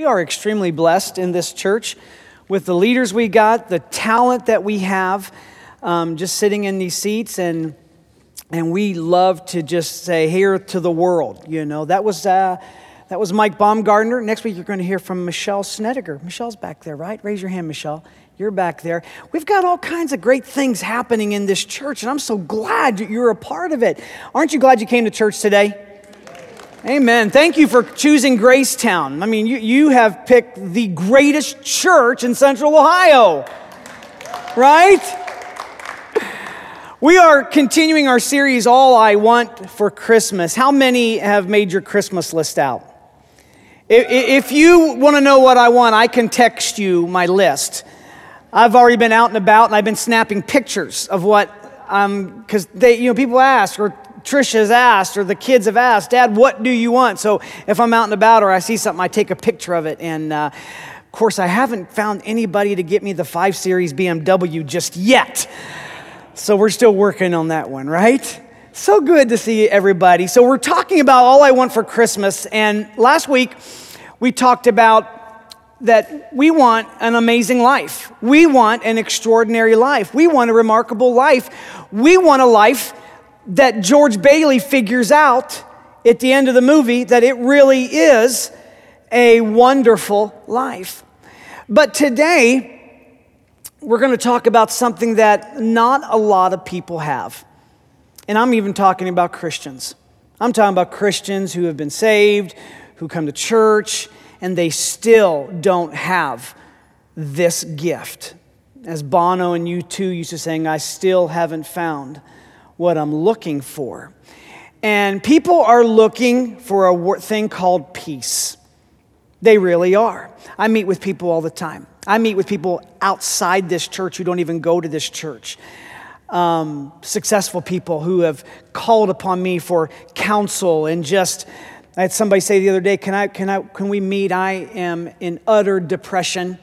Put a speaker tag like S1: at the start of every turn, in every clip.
S1: We are extremely blessed in this church with the leaders we got, the talent that we have, um, just sitting in these seats, and and we love to just say here to the world. You know, that was uh, that was Mike Baumgardner. Next week you're going to hear from Michelle Snediger. Michelle's back there, right? Raise your hand, Michelle. You're back there. We've got all kinds of great things happening in this church, and I'm so glad you're a part of it. Aren't you glad you came to church today? Amen. Thank you for choosing Gracetown. I mean, you, you have picked the greatest church in Central Ohio, right? We are continuing our series, All I Want for Christmas. How many have made your Christmas list out? If you want to know what I want, I can text you my list. I've already been out and about and I've been snapping pictures of what, I'm because um, they, you know, people ask, or Trisha's asked or the kids have asked, Dad, what do you want? So if I'm out and about or I see something, I take a picture of it. And uh, of course, I haven't found anybody to get me the 5 Series BMW just yet. So we're still working on that one, right? So good to see everybody. So we're talking about all I want for Christmas. And last week, we talked about that we want an amazing life. We want an extraordinary life. We want a remarkable life. We want a life that George Bailey figures out at the end of the movie that it really is a wonderful life. But today, we're going to talk about something that not a lot of people have. And I'm even talking about Christians. I'm talking about Christians who have been saved, who come to church, and they still don't have this gift. As Bono and U2 used to saying, I still haven't found what I'm looking for. And people are looking for a thing called peace. They really are. I meet with people all the time. I meet with people outside this church who don't even go to this church. Um, successful people who have called upon me for counsel and just I had somebody say the other day, can, I, can, I, can we meet? I am in utter depression.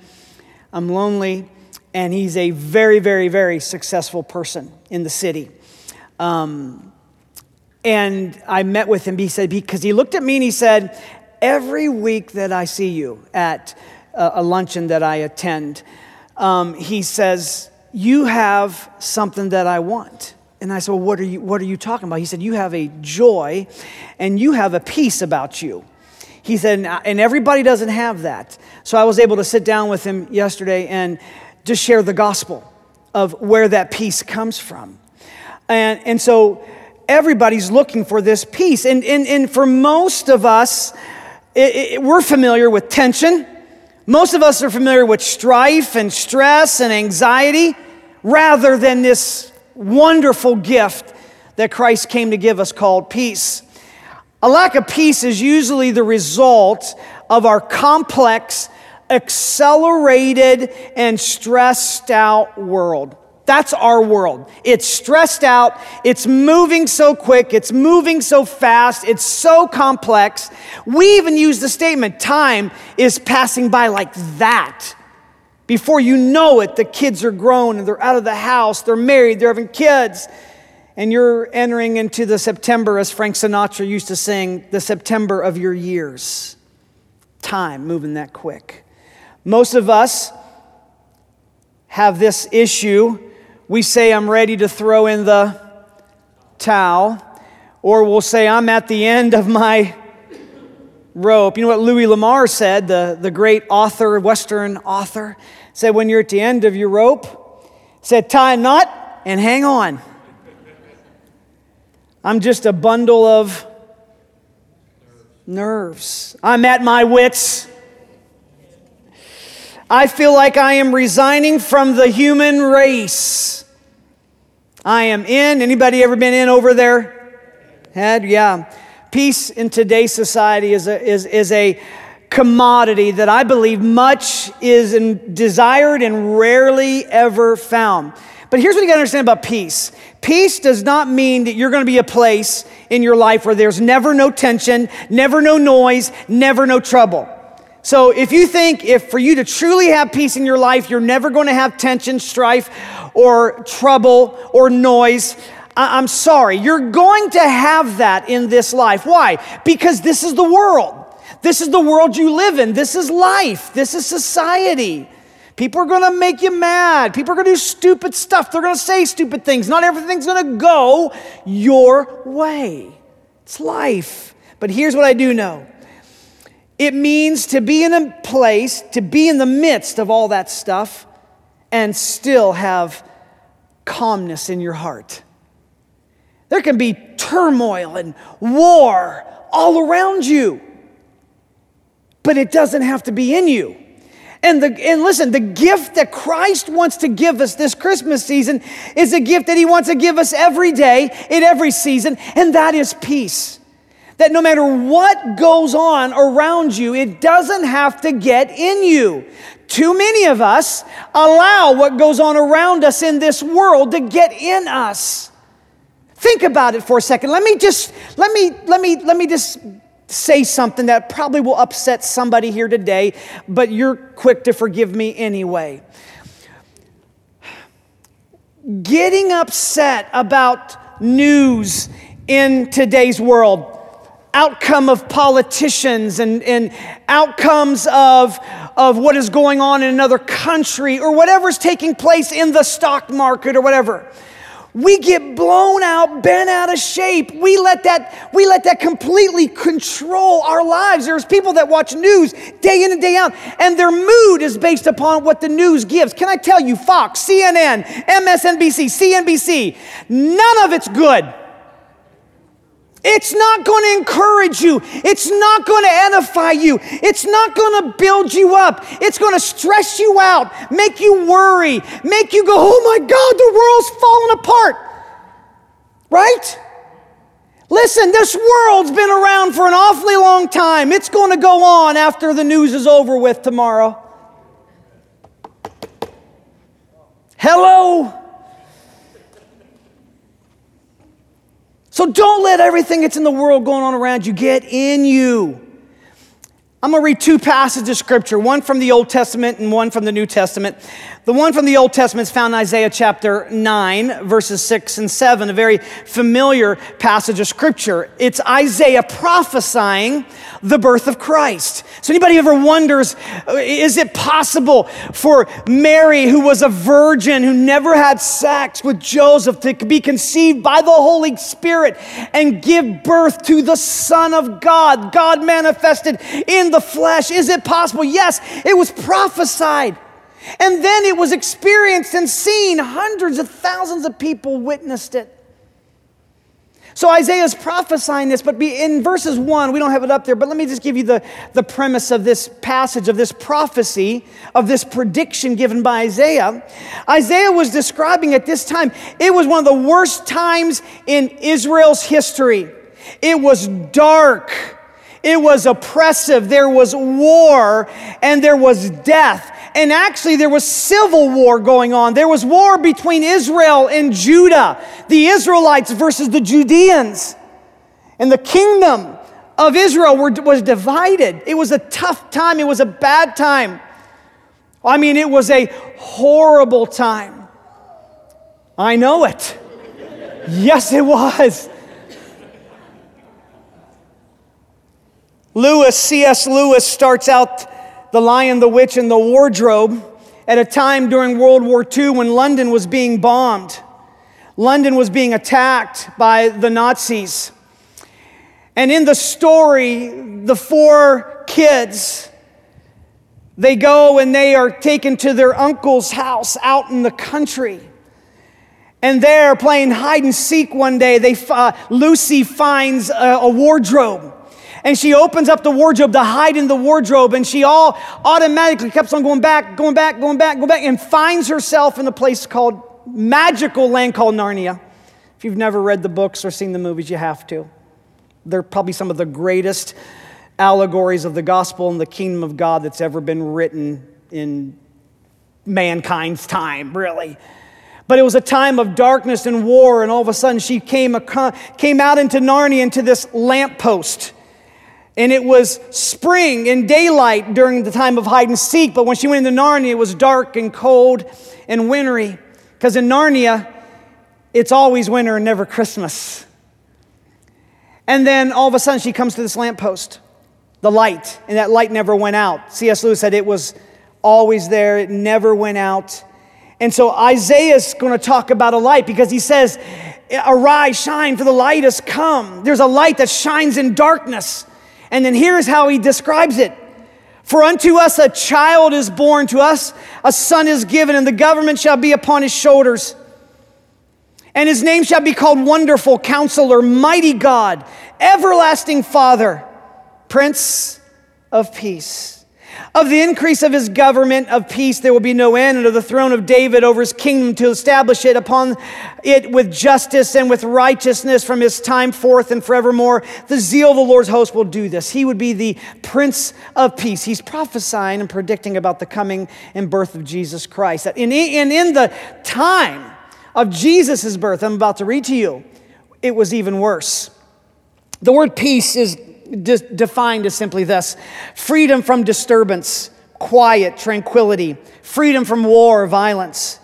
S1: I'm lonely. And he's a very, very, very successful person in the city. Um, and I met with him. He said, because he looked at me and he said, Every week that I see you at a luncheon that I attend, um, he says, You have something that I want. And I said, Well, what are, you, what are you talking about? He said, You have a joy and you have a peace about you. He said, And everybody doesn't have that. So I was able to sit down with him yesterday and just share the gospel of where that peace comes from. And, and so everybody's looking for this peace. And, and, and for most of us, it, it, we're familiar with tension. Most of us are familiar with strife and stress and anxiety rather than this wonderful gift that Christ came to give us called peace. A lack of peace is usually the result of our complex, accelerated, and stressed out world. That's our world. It's stressed out. It's moving so quick. It's moving so fast. It's so complex. We even use the statement time is passing by like that. Before you know it, the kids are grown and they're out of the house, they're married, they're having kids, and you're entering into the September, as Frank Sinatra used to sing, the September of your years. Time moving that quick. Most of us have this issue we say, I'm ready to throw in the towel, or we'll say, I'm at the end of my rope. You know what Louis L'Amour said, the, the great author, Western author, said, When you're at the end of your rope, said, tie a knot and hang on. I'm just a bundle of nerves. I'm at my wits' I feel like I am resigning from the human race. I am in. Anybody ever been in over their head? Yeah. Peace in today's society is a, is, is a commodity that I believe much is in, desired and rarely ever found. But here's what you gotta understand about peace peace does not mean that you're gonna be a place in your life where there's never no tension, never no noise, never no trouble. So if you think if for you to truly have peace in your life, you're never going to have tension, strife, or trouble or noise, I'm sorry. You're going to have that in this life. Why? Because this is the world. This is the world you live in. This is life. This is society. People are going to make you mad. People are going to do stupid stuff. They're going to say stupid things. Not everything's going to go your way. It's life. But here's what I do know it means to be in a place, to be in the midst of all that stuff, and still have calmness in your heart. There can be turmoil and war all around you, but it doesn't have to be in you. And, the, and listen, the gift that Christ wants to give us this Christmas season is a gift that He wants to give us every day, in every season, and that is peace. That no matter what goes on around you, it doesn't have to get in you. Too many of us allow what goes on around us in this world to get in us. Think about it for a second. Let me just let me let me let me just say something that probably will upset somebody here today, but you're quick to forgive me anyway. Getting upset about news in today's world, outcome of politicians and, and outcomes of, of what is going on in another country or whatever's taking place in the stock market or whatever we get blown out, bent out of shape. We let that, we let that completely control our lives. There's people that watch news day in and day out, and their mood is based upon what the news gives. Can I tell you, Fox, CNN, MSNBC, CNBC, none of it's good. It's not going to encourage you. It's not going to edify you. It's not going to build you up. It's going to stress you out, make you worry, make you go, oh my God, the world's falling apart. Right? Listen, this world's been around for an awfully long time. It's going to go on after the news is over with tomorrow. Hello? So don't let everything that's in the world going on around you get in you. I'm going to read two passages of scripture, one from the Old Testament and one from the New Testament. The one from the Old Testament is found in Isaiah chapter 9, verses 6 and 7, a very familiar passage of scripture. It's Isaiah prophesying the birth of Christ. So, anybody ever wonders, uh, is it possible for Mary, who was a virgin, who never had sex with Joseph, to be conceived by the Holy Spirit and give birth to the Son of God, God manifested in the flesh? Is it possible? Yes, it was prophesied. And then it was experienced and seen. Hundreds of thousands of people witnessed it. So Isaiah's prophesying this, but in verses one, we don't have it up there, but let me just give you the, the premise of this passage, of this prophecy, of this prediction given by Isaiah. Isaiah was describing at this time, it was one of the worst times in Israel's history. It was dark. It was oppressive. There was war and there was death. And actually, there was civil war going on. There was war between Israel and Judah, the Israelites versus the Judeans. And the kingdom of Israel were, was divided. It was a tough time, it was a bad time. I mean, it was a horrible time. I know it. yes, it was. Lewis, C.S. Lewis starts out the Lion, the Witch, and the Wardrobe at a time during World War II when London was being bombed. London was being attacked by the Nazis. And in the story, the four kids, they go and they are taken to their uncle's house out in the country. And there, playing hide and seek one day, they, uh, Lucy finds a, a wardrobe and she opens up the wardrobe to hide in the wardrobe, and she all automatically keeps on going back, going back, going back, going back, and finds herself in a place called magical land called Narnia. If you've never read the books or seen the movies, you have to. They're probably some of the greatest allegories of the gospel and the kingdom of God that's ever been written in mankind's time, really. But it was a time of darkness and war, and all of a sudden she came, came out into Narnia into this lamppost and it was spring and daylight during the time of hide and seek. But when she went into Narnia, it was dark and cold and wintry. Because in Narnia, it's always winter and never Christmas. And then all of a sudden, she comes to this lamppost. the light, and that light never went out. C.S. Lewis said it was always there, it never went out. And so Isaiah's going to talk about a light because he says, Arise, shine, for the light has come. There's a light that shines in darkness. And then here's how he describes it For unto us a child is born, to us a son is given, and the government shall be upon his shoulders. And his name shall be called Wonderful Counselor, Mighty God, Everlasting Father, Prince of Peace. Of the increase of his government of peace, there will be no end, and of the throne of David over his kingdom to establish it upon it with justice and with righteousness from his time forth and forevermore. The zeal of the Lord's host will do this. He would be the Prince of Peace. He's prophesying and predicting about the coming and birth of Jesus Christ. And in, in the time of Jesus' birth, I'm about to read to you, it was even worse. The word peace is de- defined as simply this freedom from disturbance, quiet, tranquility, freedom from war violence.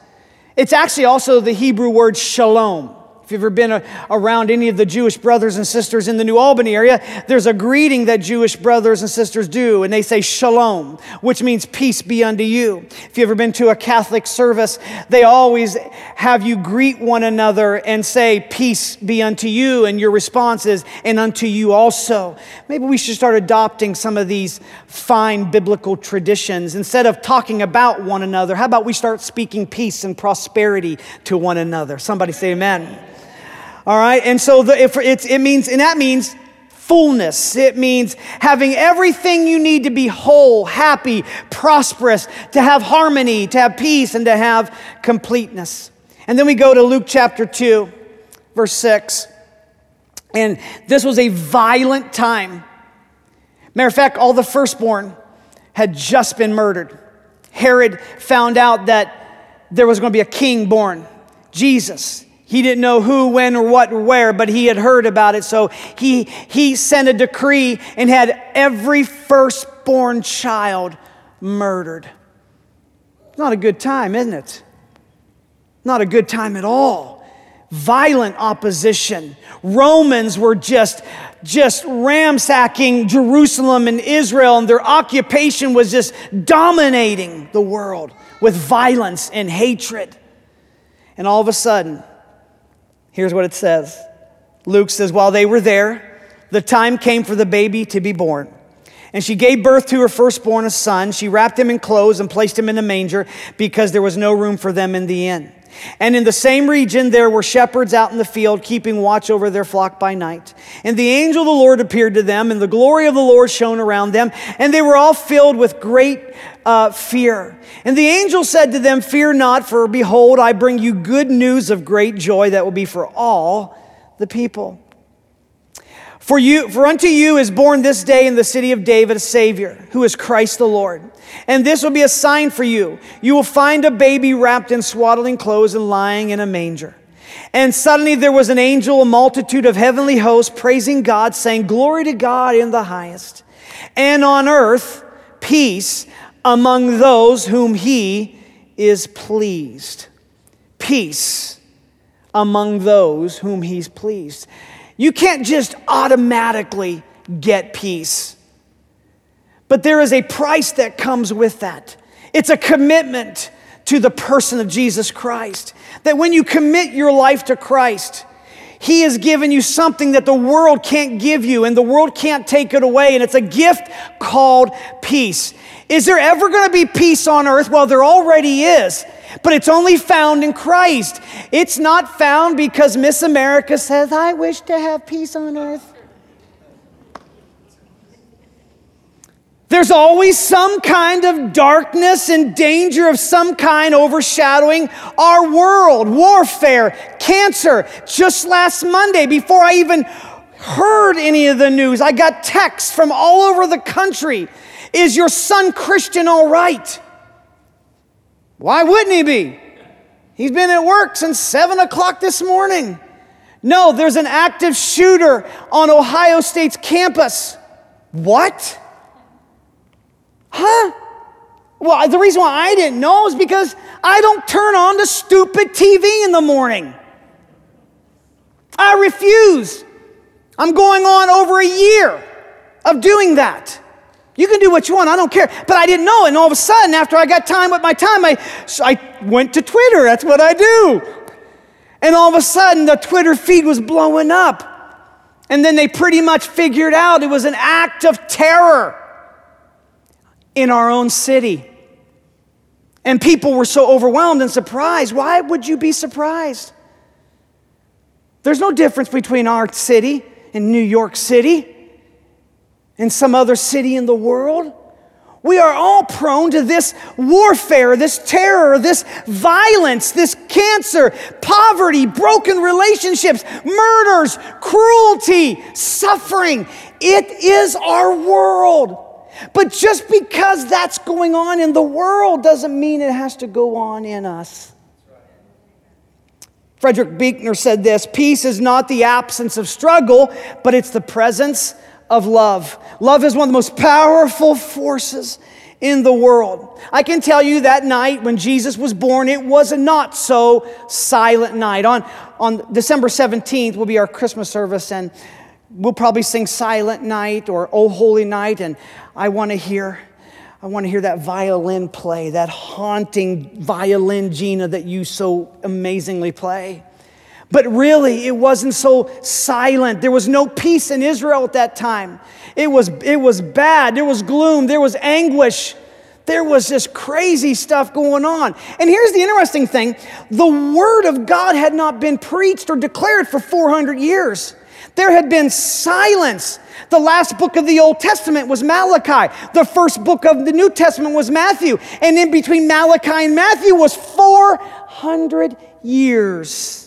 S1: It's actually also the Hebrew word shalom. If you've ever been a, around any of the Jewish brothers and sisters in the New Albany area, there's a greeting that Jewish brothers and sisters do, and they say shalom, which means peace be unto you. If you've ever been to a Catholic service, they always have you greet one another and say, Peace be unto you, and your response is, And unto you also. Maybe we should start adopting some of these fine biblical traditions. Instead of talking about one another, how about we start speaking peace and prosperity to one another? Somebody say, Amen. All right, and so the, if it's, it means, and that means fullness. It means having everything you need to be whole, happy, prosperous, to have harmony, to have peace, and to have completeness. And then we go to Luke chapter 2, verse 6. And this was a violent time. Matter of fact, all the firstborn had just been murdered. Herod found out that there was going to be a king born, Jesus. He didn't know who, when, or what, or where, but he had heard about it. So he, he sent a decree and had every firstborn child murdered. Not a good time, isn't it? Not a good time at all. Violent opposition. Romans were just, just ransacking Jerusalem and Israel, and their occupation was just dominating the world with violence and hatred. And all of a sudden, Here's what it says Luke says, While they were there, the time came for the baby to be born. And she gave birth to her firstborn, a son. She wrapped him in clothes and placed him in a manger because there was no room for them in the inn. And in the same region, there were shepherds out in the field, keeping watch over their flock by night. And the angel of the Lord appeared to them, and the glory of the Lord shone around them, and they were all filled with great uh, fear. And the angel said to them, Fear not, for behold, I bring you good news of great joy that will be for all the people. For, you, for unto you is born this day in the city of David a Savior, who is Christ the Lord. And this will be a sign for you. You will find a baby wrapped in swaddling clothes and lying in a manger. And suddenly there was an angel, a multitude of heavenly hosts, praising God, saying, Glory to God in the highest. And on earth, peace among those whom he is pleased. Peace among those whom he's pleased. You can't just automatically get peace. But there is a price that comes with that. It's a commitment to the person of Jesus Christ. That when you commit your life to Christ, He has given you something that the world can't give you and the world can't take it away. And it's a gift called peace. Is there ever going to be peace on earth? Well, there already is, but it's only found in Christ. It's not found because Miss America says, I wish to have peace on earth. There's always some kind of darkness and danger of some kind overshadowing our world. Warfare, cancer. Just last Monday, before I even heard any of the news, I got texts from all over the country. Is your son Christian all right? Why wouldn't he be? He's been at work since 7 o'clock this morning. No, there's an active shooter on Ohio State's campus. What? Huh? Well, the reason why I didn't know is because I don't turn on the stupid TV in the morning. I refuse. I'm going on over a year of doing that. You can do what you want, I don't care. But I didn't know. And all of a sudden, after I got time with my time, I, I went to Twitter. That's what I do. And all of a sudden, the Twitter feed was blowing up. And then they pretty much figured out it was an act of terror in our own city. And people were so overwhelmed and surprised. Why would you be surprised? There's no difference between our city and New York City and some other city in the world. We are all prone to this warfare, this terror, this violence, this cancer, poverty, broken relationships, murders, cruelty, suffering. It is our world. But just because that's going on in the world doesn't mean it has to go on in us. Frederick Buechner said this Peace is not the absence of struggle, but it's the presence of love. Love is one of the most powerful forces in the world. I can tell you that night when Jesus was born, it was a not so silent night. On, on December 17th will be our Christmas service, and we'll probably sing Silent Night or Oh Holy Night, and I want to hear. I want to hear that violin play, that haunting violin, Gina, that you so amazingly play. But really, it wasn't so silent. There was no peace in Israel at that time. It was, it was bad. There was gloom. There was anguish. There was this crazy stuff going on. And here's the interesting thing the Word of God had not been preached or declared for 400 years. There had been silence. The last book of the Old Testament was Malachi. The first book of the New Testament was Matthew. And in between Malachi and Matthew was 400 years.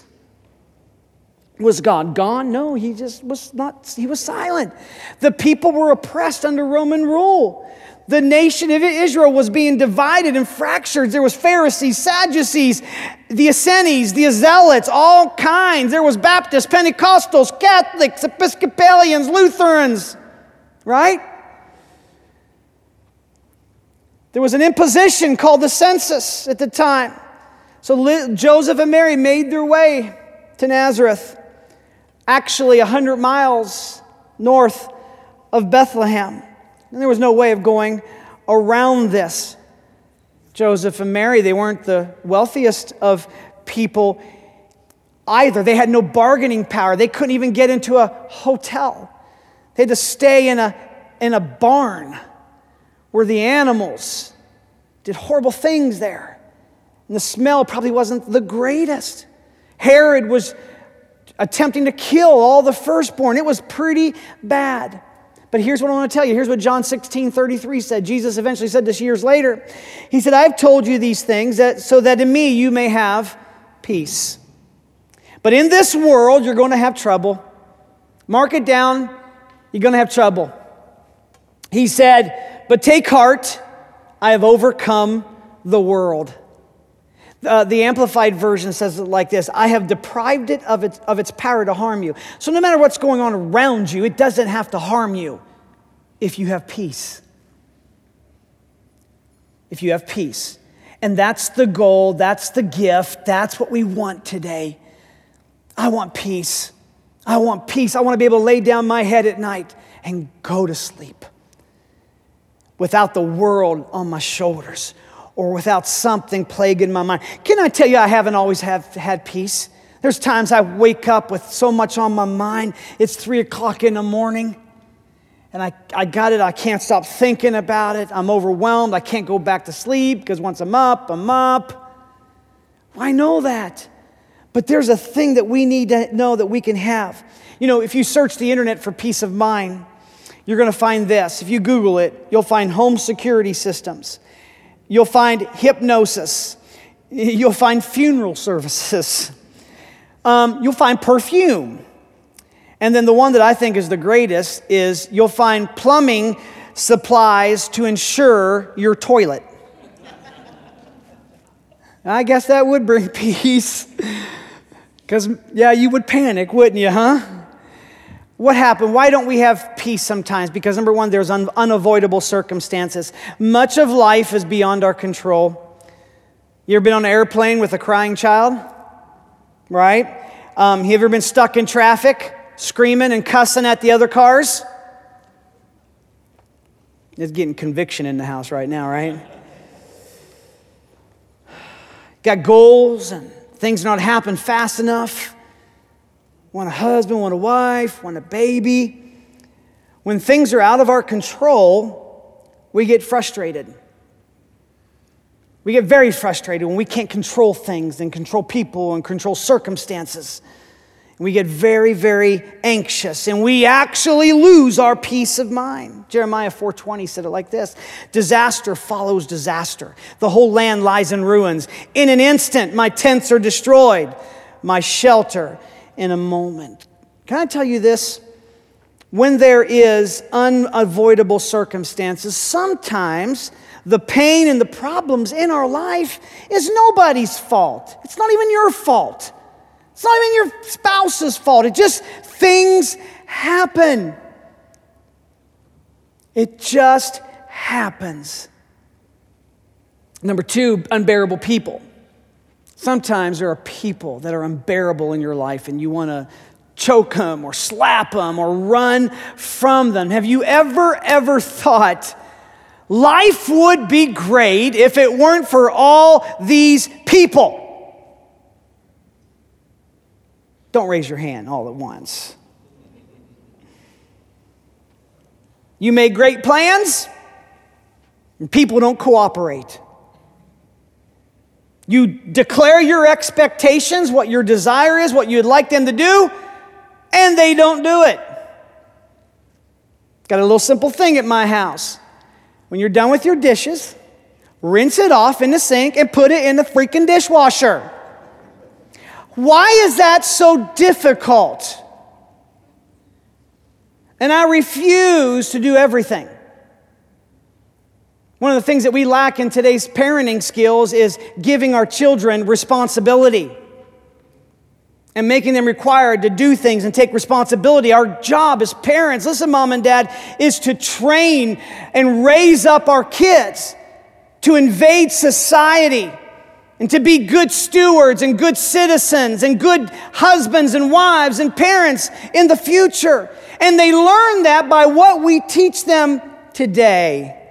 S1: Was God gone? No, he just was not, he was silent. The people were oppressed under Roman rule. The nation of Israel was being divided and fractured. There was Pharisees, Sadducees, the Essenes, the Zealots, all kinds. There was Baptists, Pentecostals, Catholics, Episcopalians, Lutherans, right? There was an imposition called the census at the time. So Joseph and Mary made their way to Nazareth, actually 100 miles north of Bethlehem. And there was no way of going around this. Joseph and Mary, they weren't the wealthiest of people either. They had no bargaining power. They couldn't even get into a hotel. They had to stay in a, in a barn where the animals did horrible things there. And the smell probably wasn't the greatest. Herod was attempting to kill all the firstborn. It was pretty bad. But here's what I want to tell you. Here's what John 16, 33 said. Jesus eventually said this years later. He said, I've told you these things that, so that in me you may have peace. But in this world, you're going to have trouble. Mark it down, you're going to have trouble. He said, But take heart, I have overcome the world. Uh, the Amplified Version says it like this I have deprived it of its, of its power to harm you. So, no matter what's going on around you, it doesn't have to harm you if you have peace. If you have peace. And that's the goal, that's the gift, that's what we want today. I want peace. I want peace. I want to be able to lay down my head at night and go to sleep without the world on my shoulders or without something plaguing my mind. Can I tell you, I haven't always have had peace. There's times I wake up with so much on my mind. It's three o'clock in the morning, and I, I got it. I can't stop thinking about it. I'm overwhelmed. I can't go back to sleep because once I'm up, I'm up. I know that. But there's a thing that we need to know that we can have. You know, if you search the internet for peace of mind, you're going to find this. If you Google it, you'll find home security systems. You'll find hypnosis. You'll find funeral services. Um, you'll find perfume. And then the one that I think is the greatest is you'll find plumbing supplies to ensure your toilet. I guess that would bring peace. Because, yeah, you would panic, wouldn't you, huh? What happened? Why don't we have peace sometimes? Because number one, there's un- unavoidable circumstances. Much of life is beyond our control. You ever been on an airplane with a crying child? Right? Um, you ever been stuck in traffic, screaming and cussing at the other cars? It's getting conviction in the house right now, right? Got goals and things not happen fast enough. Want a husband, want a wife, want a baby. When things are out of our control, we get frustrated. We get very frustrated when we can't control things and control people and control circumstances. We get very, very anxious and we actually lose our peace of mind. Jeremiah 4:20 said it like this: Disaster follows disaster. The whole land lies in ruins. In an instant, my tents are destroyed, my shelter in a moment. Can I tell you this? When there is unavoidable circumstances, sometimes the pain and the problems in our life is nobody's fault. It's not even your fault. It's not even your spouse's fault. It just, things happen. It just happens. Number two, unbearable people. Sometimes there are people that are unbearable in your life and you want to choke them or slap them or run from them. Have you ever, ever thought life would be great if it weren't for all these people? Don't raise your hand all at once. You made great plans, and people don't cooperate. You declare your expectations, what your desire is, what you'd like them to do, and they don't do it. Got a little simple thing at my house. When you're done with your dishes, rinse it off in the sink and put it in the freaking dishwasher. Why is that so difficult? And I refuse to do everything. One of the things that we lack in today's parenting skills is giving our children responsibility and making them required to do things and take responsibility. Our job as parents, listen, mom and dad, is to train and raise up our kids to invade society and to be good stewards and good citizens and good husbands and wives and parents in the future. And they learn that by what we teach them today.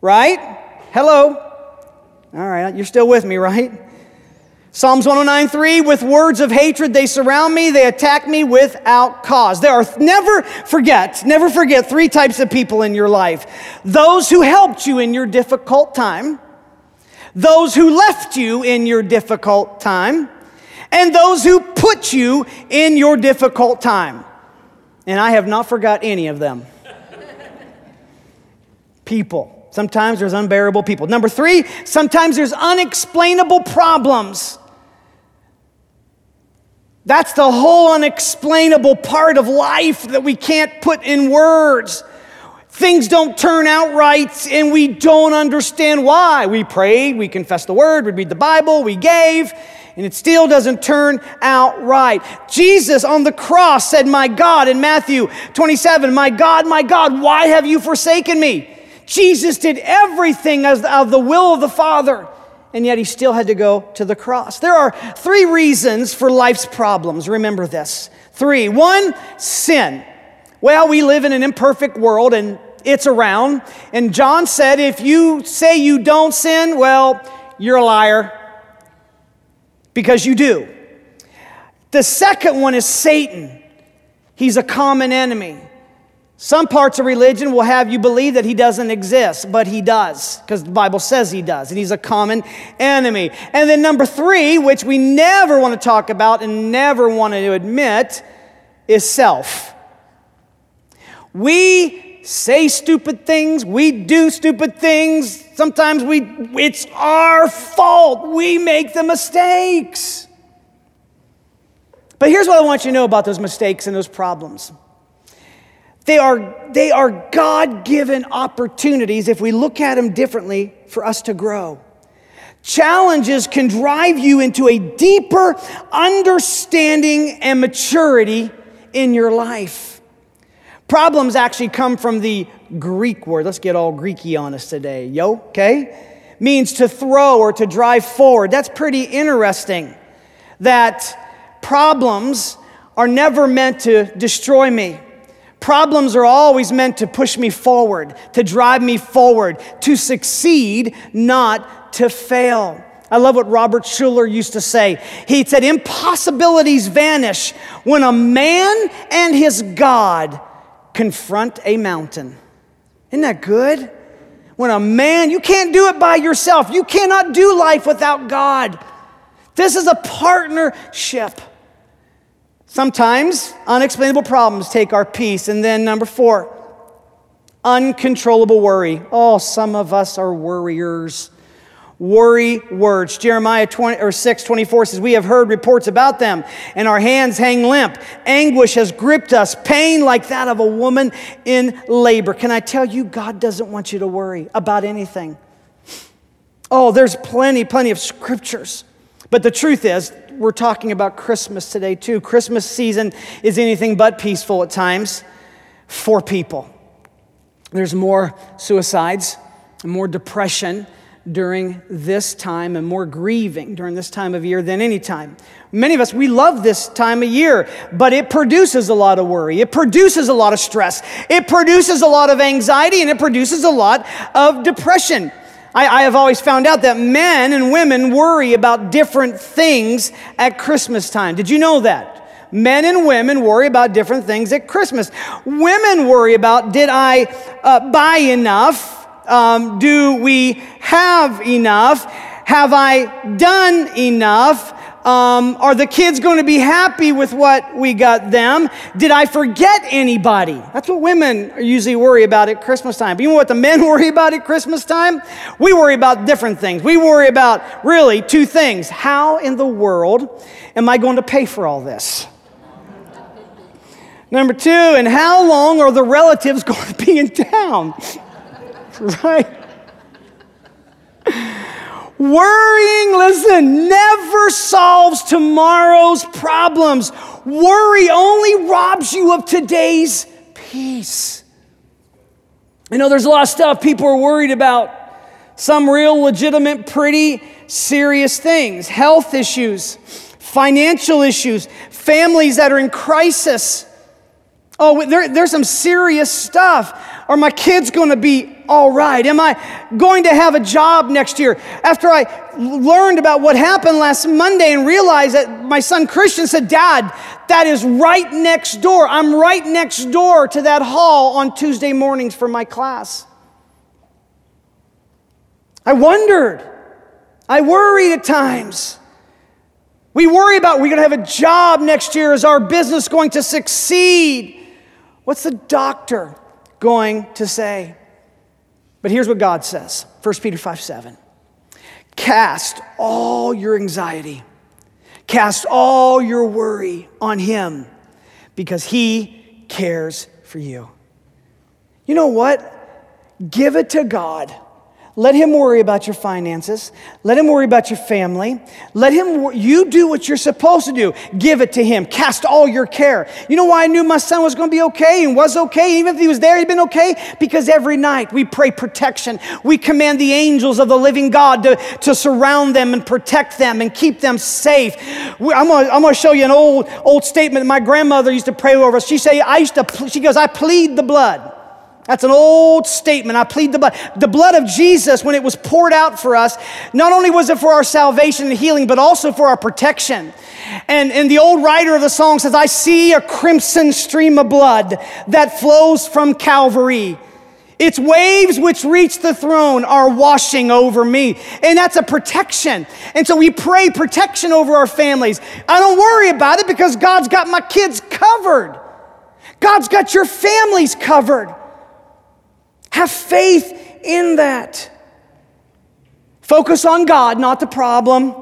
S1: Right? Hello? All right, you're still with me, right? Psalms 109:3 with words of hatred they surround me they attack me without cause. There are never forget, never forget three types of people in your life. Those who helped you in your difficult time, those who left you in your difficult time, and those who put you in your difficult time. And I have not forgot any of them. people. Sometimes there's unbearable people. Number three, sometimes there's unexplainable problems. That's the whole unexplainable part of life that we can't put in words. Things don't turn out right and we don't understand why. We prayed, we confessed the word, we read the Bible, we gave, and it still doesn't turn out right. Jesus on the cross said, My God, in Matthew 27, My God, my God, why have you forsaken me? Jesus did everything as of the will of the Father, and yet he still had to go to the cross. There are three reasons for life's problems. Remember this. Three. One, sin. Well, we live in an imperfect world, and it's around. And John said, if you say you don't sin, well, you're a liar because you do. The second one is Satan. He's a common enemy. Some parts of religion will have you believe that he doesn't exist, but he does, because the Bible says he does, and he's a common enemy. And then number three, which we never want to talk about and never want to admit, is self. We say stupid things, we do stupid things. Sometimes we it's our fault. We make the mistakes. But here's what I want you to know about those mistakes and those problems. They are, they are God given opportunities, if we look at them differently, for us to grow. Challenges can drive you into a deeper understanding and maturity in your life. Problems actually come from the Greek word. Let's get all Greeky on us today. Yo, okay? Means to throw or to drive forward. That's pretty interesting. That problems are never meant to destroy me. Problems are always meant to push me forward, to drive me forward, to succeed, not to fail. I love what Robert Schuller used to say. He said, Impossibilities vanish when a man and his God confront a mountain. Isn't that good? When a man, you can't do it by yourself. You cannot do life without God. This is a partnership. Sometimes unexplainable problems take our peace. And then, number four, uncontrollable worry. Oh, some of us are worriers. Worry words. Jeremiah 20, or 6 24 says, We have heard reports about them, and our hands hang limp. Anguish has gripped us, pain like that of a woman in labor. Can I tell you, God doesn't want you to worry about anything. Oh, there's plenty, plenty of scriptures. But the truth is, we're talking about Christmas today too. Christmas season is anything but peaceful at times for people. There's more suicides, more depression during this time and more grieving during this time of year than any time. Many of us, we love this time of year, but it produces a lot of worry. It produces a lot of stress. It produces a lot of anxiety and it produces a lot of depression. I, I, have always found out that men and women worry about different things at Christmas time. Did you know that? Men and women worry about different things at Christmas. Women worry about did I uh, buy enough? Um, do we have enough? Have I done enough? Um, are the kids going to be happy with what we got them? Did I forget anybody? That's what women usually worry about at Christmas time. But you know what the men worry about at Christmas time? We worry about different things. We worry about really two things. How in the world am I going to pay for all this? Number two, and how long are the relatives going to be in town? right? Worrying, listen, never solves tomorrow's problems. Worry only robs you of today's peace. You know, there's a lot of stuff people are worried about. Some real, legitimate, pretty serious things health issues, financial issues, families that are in crisis. Oh, there, there's some serious stuff. Are my kids going to be all right? Am I going to have a job next year? After I learned about what happened last Monday and realized that my son Christian said, Dad, that is right next door. I'm right next door to that hall on Tuesday mornings for my class. I wondered. I worried at times. We worry about we're going to have a job next year. Is our business going to succeed? What's the doctor going to say. But here's what God says 1 Peter 5 7. Cast all your anxiety, cast all your worry on Him because He cares for you. You know what? Give it to God. Let him worry about your finances. Let him worry about your family. Let him, you do what you're supposed to do. Give it to him. Cast all your care. You know why I knew my son was going to be okay and was okay? Even if he was there, he'd been okay? Because every night we pray protection. We command the angels of the living God to, to surround them and protect them and keep them safe. I'm going to show you an old, old statement my grandmother used to pray over us. She say, I used to, she goes, I plead the blood. That's an old statement. I plead the blood. The blood of Jesus, when it was poured out for us, not only was it for our salvation and healing, but also for our protection. And, and the old writer of the song says, I see a crimson stream of blood that flows from Calvary. Its waves which reach the throne are washing over me. And that's a protection. And so we pray protection over our families. I don't worry about it because God's got my kids covered. God's got your families covered. Have faith in that. Focus on God, not the problem.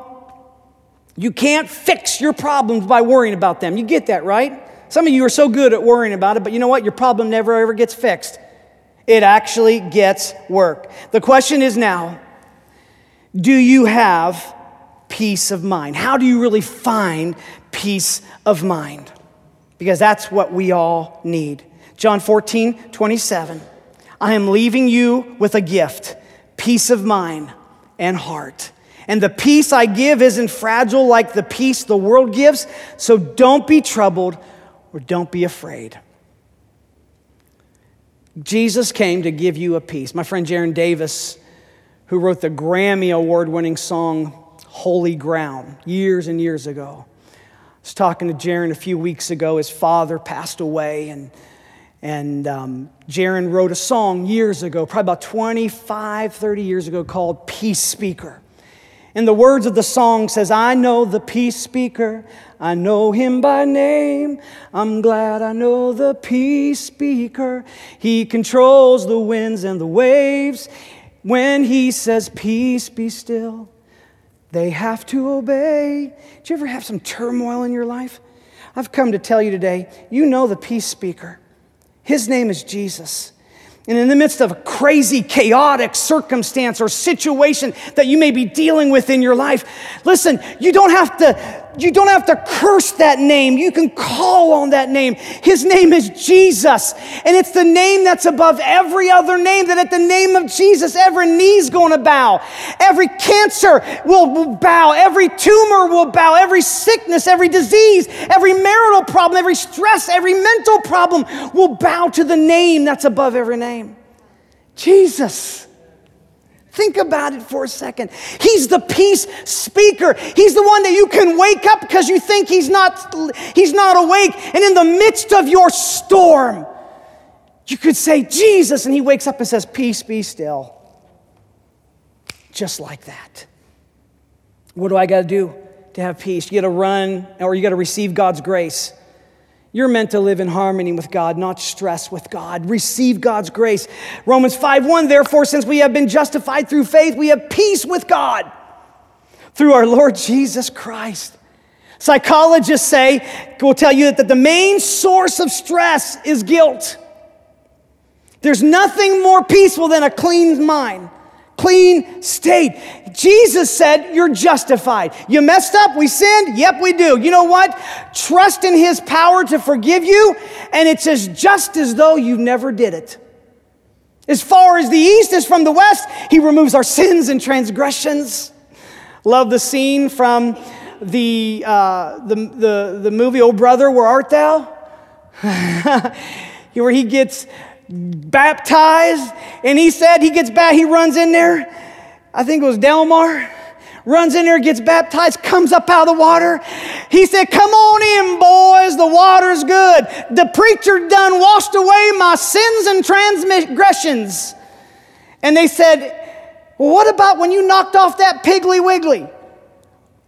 S1: You can't fix your problems by worrying about them. You get that, right? Some of you are so good at worrying about it, but you know what? Your problem never ever gets fixed. It actually gets work. The question is now do you have peace of mind? How do you really find peace of mind? Because that's what we all need. John 14, 27. I am leaving you with a gift peace of mind and heart. And the peace I give isn't fragile like the peace the world gives, so don't be troubled or don't be afraid. Jesus came to give you a peace. My friend Geron Davis, who wrote the Grammy award winning song Holy Ground years and years ago, I was talking to Geron a few weeks ago. His father passed away, and, and um, Geron wrote a song years ago, probably about 25, 30 years ago, called Peace Speaker. And the words of the song says, I know the peace speaker. I know him by name. I'm glad I know the peace speaker. He controls the winds and the waves. When he says, Peace be still, they have to obey. Do you ever have some turmoil in your life? I've come to tell you today, you know the peace speaker. His name is Jesus. And in the midst of a crazy, chaotic circumstance or situation that you may be dealing with in your life, listen, you don't have to you don't have to curse that name. You can call on that name. His name is Jesus. And it's the name that's above every other name, that at the name of Jesus, every knee's going to bow. Every cancer will, will bow. Every tumor will bow. Every sickness, every disease, every marital problem, every stress, every mental problem will bow to the name that's above every name. Jesus. Think about it for a second. He's the peace speaker. He's the one that you can wake up because you think he's not, he's not awake. And in the midst of your storm, you could say, Jesus, and he wakes up and says, Peace, be still. Just like that. What do I got to do to have peace? You got to run or you got to receive God's grace. You're meant to live in harmony with God, not stress with God. Receive God's grace. Romans 5:1 Therefore since we have been justified through faith, we have peace with God through our Lord Jesus Christ. Psychologists say, will tell you that the main source of stress is guilt. There's nothing more peaceful than a clean mind clean state. Jesus said, You're justified. You messed up, we sinned? Yep, we do. You know what? Trust in His power to forgive you, and it's as just as though you never did it. As far as the east is from the west, He removes our sins and transgressions. Love the scene from the, uh, the, the, the movie Oh Brother, Where Art Thou? where he gets baptized. And he said he gets back, he runs in there. I think it was Delmar. Runs in there, gets baptized, comes up out of the water. He said, Come on in, boys, the water's good. The preacher done washed away my sins and transgressions. And they said, Well, what about when you knocked off that Piggly Wiggly?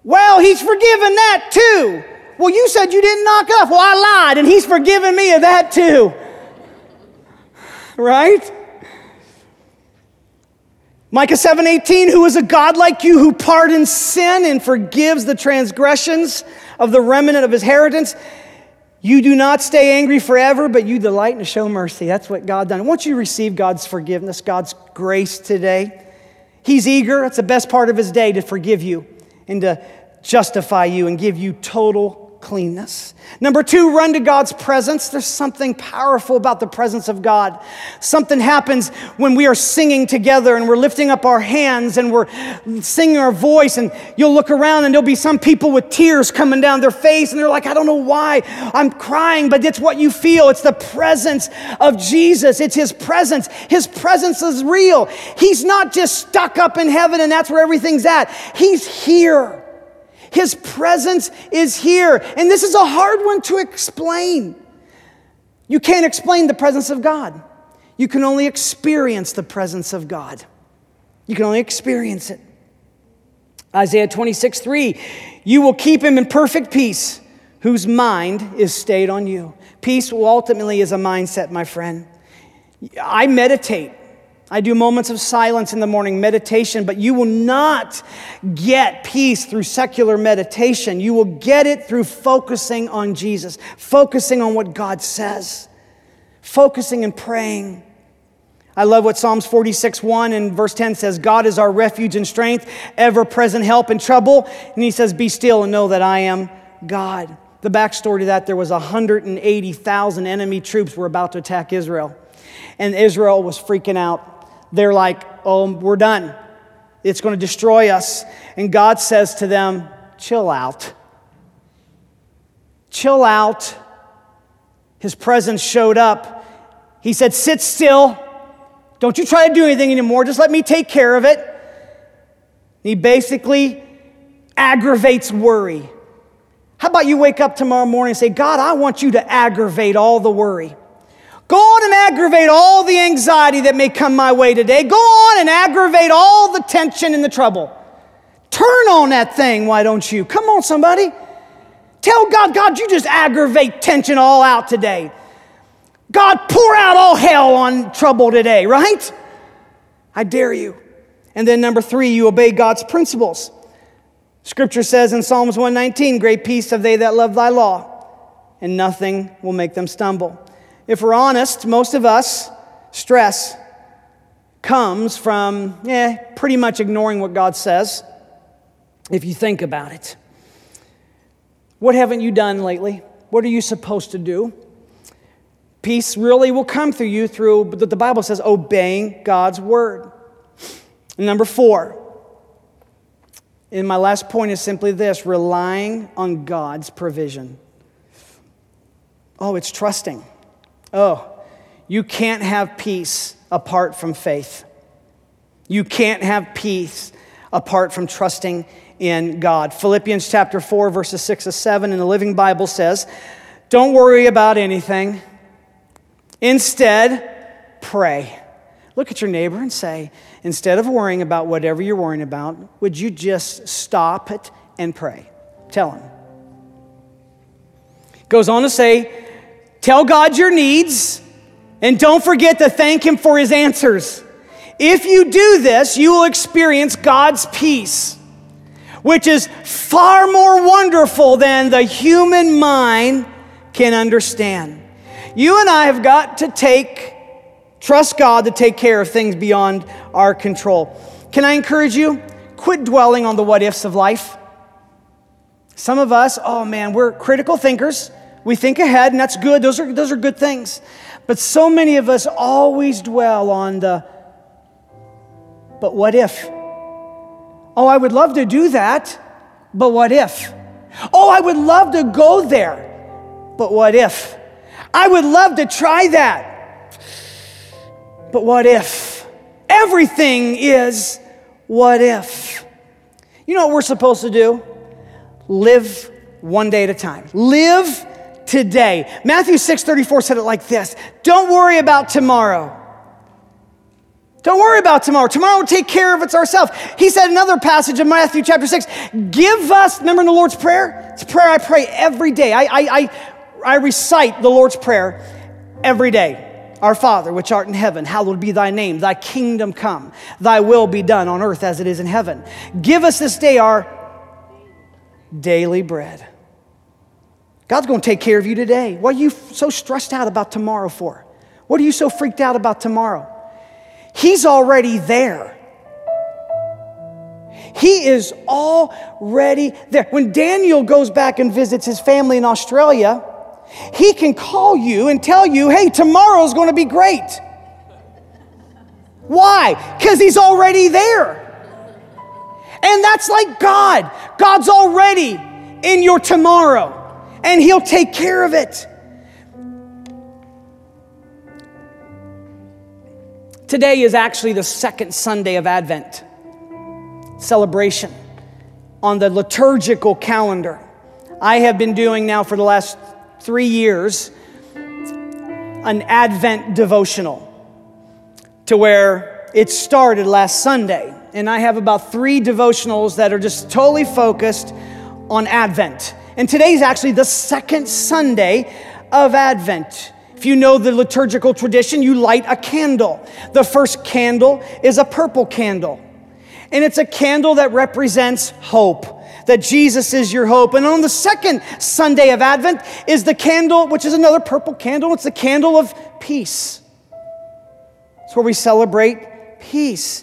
S1: Well, he's forgiven that too. Well, you said you didn't knock off. Well, I lied, and he's forgiven me of that too right? Micah 7:18 who is a god like you who pardons sin and forgives the transgressions of the remnant of his inheritance. You do not stay angry forever but you delight to show mercy. That's what God done. Once you receive God's forgiveness God's grace today? He's eager. That's the best part of his day to forgive you and to justify you and give you total cleanness. Number two, run to God's presence. There's something powerful about the presence of God. Something happens when we are singing together and we're lifting up our hands and we're singing our voice, and you'll look around and there'll be some people with tears coming down their face, and they're like, I don't know why I'm crying, but it's what you feel. It's the presence of Jesus, it's His presence. His presence is real. He's not just stuck up in heaven and that's where everything's at, He's here. His presence is here. And this is a hard one to explain. You can't explain the presence of God, you can only experience the presence of God. You can only experience it. Isaiah 26, 3, you will keep him in perfect peace whose mind is stayed on you. Peace ultimately is a mindset, my friend. I meditate I do moments of silence in the morning, meditation, but you will not get peace through secular meditation. You will get it through focusing on Jesus, focusing on what God says, focusing and praying. I love what Psalms 46, 1 and verse 10 says God is our refuge and strength, ever present help in trouble. And he says, Be still and know that I am God. The backstory to that there was 180,000 enemy troops were about to attack Israel. And Israel was freaking out they're like, oh, we're done. It's going to destroy us. And God says to them, chill out. Chill out. His presence showed up, He said, Sit still. Don't you try to do anything anymore. Just let me take care of it. He basically aggravates worry. How about you wake up tomorrow morning and say, God, I want you to aggravate all the worry. Go on and aggravate all the anxiety that may come my way today. Go on and aggravate all the tension and the trouble. Turn on that thing, why don't you? Come on, somebody. Tell God, God, you just aggravate tension all out today. God, pour out all hell on trouble today, right? I dare you. And then number three, you obey God's principles. Scripture says in Psalms 119, Great peace have they that love thy law, and nothing will make them stumble. If we're honest, most of us, stress comes from, yeah, pretty much ignoring what God says, if you think about it. What haven't you done lately? What are you supposed to do? Peace really will come through you through, the Bible says, obeying God's word. And number four, and my last point is simply this relying on God's provision. Oh, it's trusting. Oh, you can't have peace apart from faith. You can't have peace apart from trusting in God. Philippians chapter 4, verses 6 to 7 in the Living Bible says, Don't worry about anything. Instead, pray. Look at your neighbor and say, instead of worrying about whatever you're worrying about, would you just stop it and pray? Tell him. Goes on to say, tell God your needs and don't forget to thank him for his answers. If you do this, you will experience God's peace, which is far more wonderful than the human mind can understand. You and I have got to take, trust God to take care of things beyond our control. Can I encourage you? Quit dwelling on the what ifs of life. Some of us, oh man, we're critical thinkers. We think ahead, and that's good. Those are, those are good things. But so many of us always dwell on the, but what if? Oh, I would love to do that, but what if? Oh, I would love to go there, but what if? I would love to try that. But what if? Everything is what if. You know what we're supposed to do? Live one day at a time. Live today. Matthew 6 34 said it like this Don't worry about tomorrow. Don't worry about tomorrow. Tomorrow will take care of it ourselves. He said another passage in Matthew chapter 6 Give us, remember in the Lord's Prayer? It's a prayer I pray every day. I, I, I I recite the Lord's Prayer every day. Our Father, which art in heaven, hallowed be thy name. Thy kingdom come. Thy will be done on earth as it is in heaven. Give us this day our daily bread. God's going to take care of you today. What are you so stressed out about tomorrow for? What are you so freaked out about tomorrow? He's already there. He is already there. When Daniel goes back and visits his family in Australia, he can call you and tell you, hey, tomorrow's going to be great. Why? Because He's already there. And that's like God. God's already in your tomorrow, and He'll take care of it. Today is actually the second Sunday of Advent celebration on the liturgical calendar. I have been doing now for the last three years an Advent devotional to where it started last Sunday. And I have about three devotionals that are just totally focused on Advent. And today's actually the second Sunday of Advent. If you know the liturgical tradition, you light a candle. The first candle is a purple candle, and it's a candle that represents hope that Jesus is your hope. And on the second Sunday of Advent is the candle, which is another purple candle. It's the candle of peace. It's where we celebrate peace.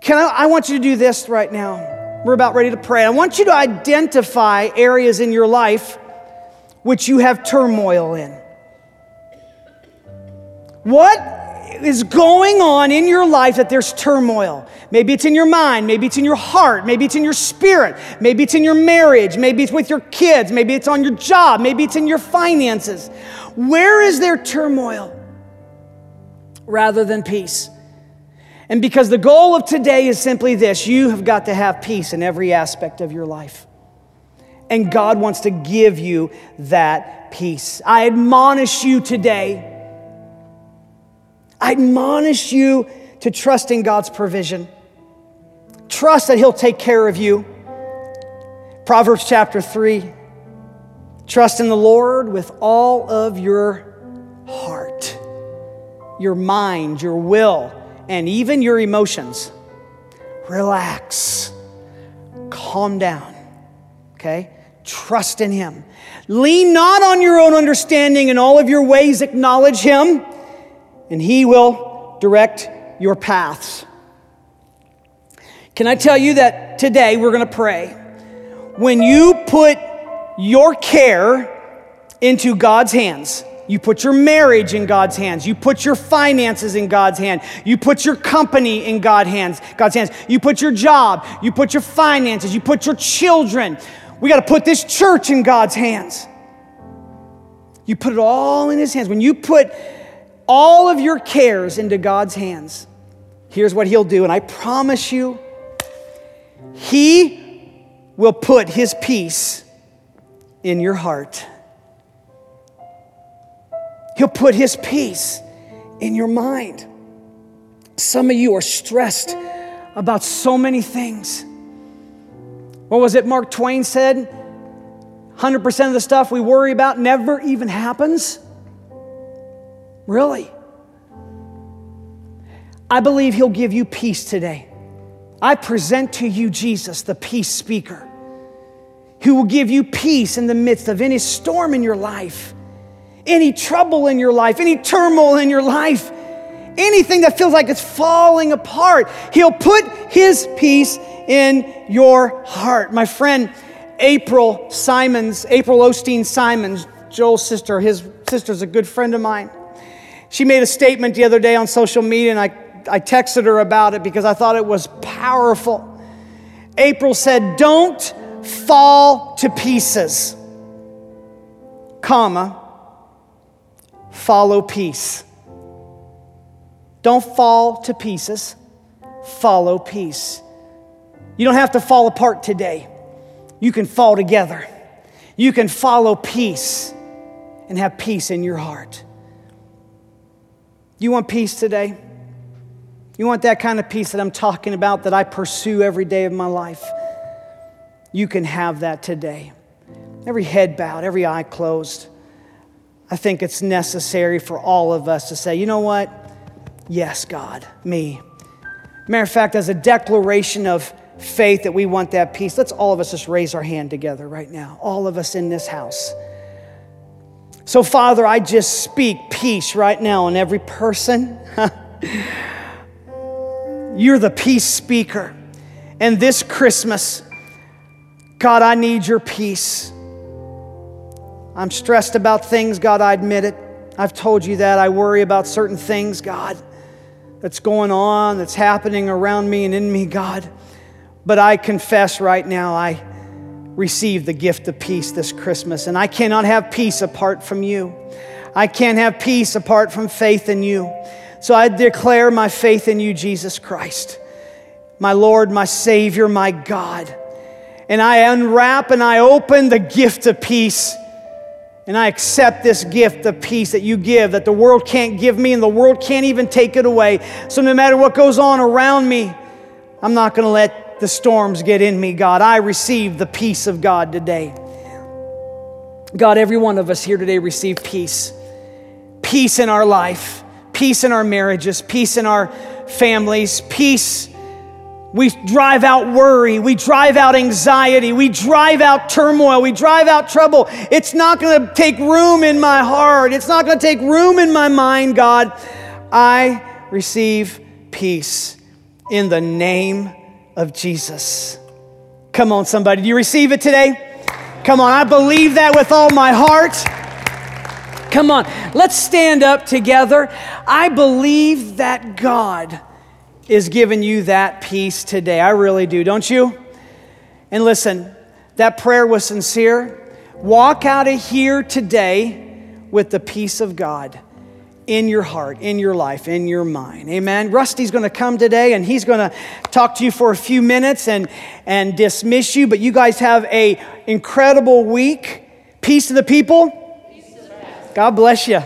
S1: Can I, I want you to do this right now. We're about ready to pray. I want you to identify areas in your life which you have turmoil in. What is going on in your life that there's turmoil? Maybe it's in your mind, maybe it's in your heart, maybe it's in your spirit, maybe it's in your marriage, maybe it's with your kids, maybe it's on your job, maybe it's in your finances. Where is there turmoil? rather than peace. And because the goal of today is simply this you have got to have peace in every aspect of your life. And God wants to give you that peace. I admonish you today. I admonish you to trust in God's provision. Trust that He'll take care of you. Proverbs chapter 3 Trust in the Lord with all of your heart, your mind, your will, and even your emotions. Relax, calm down, okay? Trust in Him. Lean not on your own understanding, in all of your ways acknowledge Him, and He will direct your paths. Can I tell you that today we're going to pray? When you put your care into God's hands. You put your marriage in God's hands. You put your finances in God's hand. You put your company in God's hands. God's hands. You put your job. You put your finances. You put your children. We got to put this church in God's hands. You put it all in His hands. When you put all of your cares into God's hands, here's what He'll do. And I promise you, He will put His peace in your heart. He'll put His peace in your mind. Some of you are stressed about so many things. What was it Mark Twain said? 100% of the stuff we worry about never even happens? Really? I believe He'll give you peace today. I present to you Jesus, the peace speaker who will give you peace in the midst of any storm in your life, any trouble in your life, any turmoil in your life, anything that feels like it's falling apart. He'll put His peace in your heart. My friend April Simons, April Osteen Simons, Joel's sister, his sister's a good friend of mine. She made a statement the other day on social media, and I, I texted her about it because I thought it was powerful. April said, Don't fall to pieces, comma, follow peace. Don't fall to pieces, follow peace. You don't have to fall apart today. You can fall together. You can follow peace and have peace in your heart. You want peace today? You want that kind of peace that I'm talking about that I pursue every day of my life? you can have that today. Every head bowed, every eye closed. I think it's necessary for all of us to say, you know what? Yes, God, me. Matter of fact, as a declaration of faith that we want that peace, let's all of us just raise our hand together right now, all of us in this house. So, Father, I just speak peace right now on every person. You're the peace speaker. And this Christmas, God, I need your peace. I'm stressed about things, God, I admit it. I've told you that. I worry about certain things, God, that's going on, that's happening around me and in me, God. But I confess right now, I receive the gift of peace this Christmas, and I cannot have peace apart from you. I can't have peace apart from faith in you. So I declare my faith in you, Jesus Christ, my Lord, my Savior, my God and I unwrap and I open the gift of peace. And I accept this gift of peace that you give, that the world can't give me and the world can't even take it away. So, no matter what goes on around me, I'm not going to let the storms get in me, God. I receive the peace of God today. God, every one of us here today receive peace. Peace in our life, peace in our marriages, peace in our families, peace we drive out worry. We drive out anxiety. We drive out turmoil. We drive out trouble. It's not going to take room in my heart. It's not going to take room in my mind, God. I receive peace in the name of Jesus. Come on, somebody. Do you receive it today? Come on. I believe that with all my heart. Come on. Let's stand up together. I believe that God is giving you that peace today. I really do, don't you? And listen, that prayer was sincere. Walk out of here today with the peace of God. in your heart, in your life, in your mind. Amen. Rusty's going to come today and he's going to talk to you for a few minutes and, and dismiss you, but you guys have a incredible week. Peace to the people. God bless you.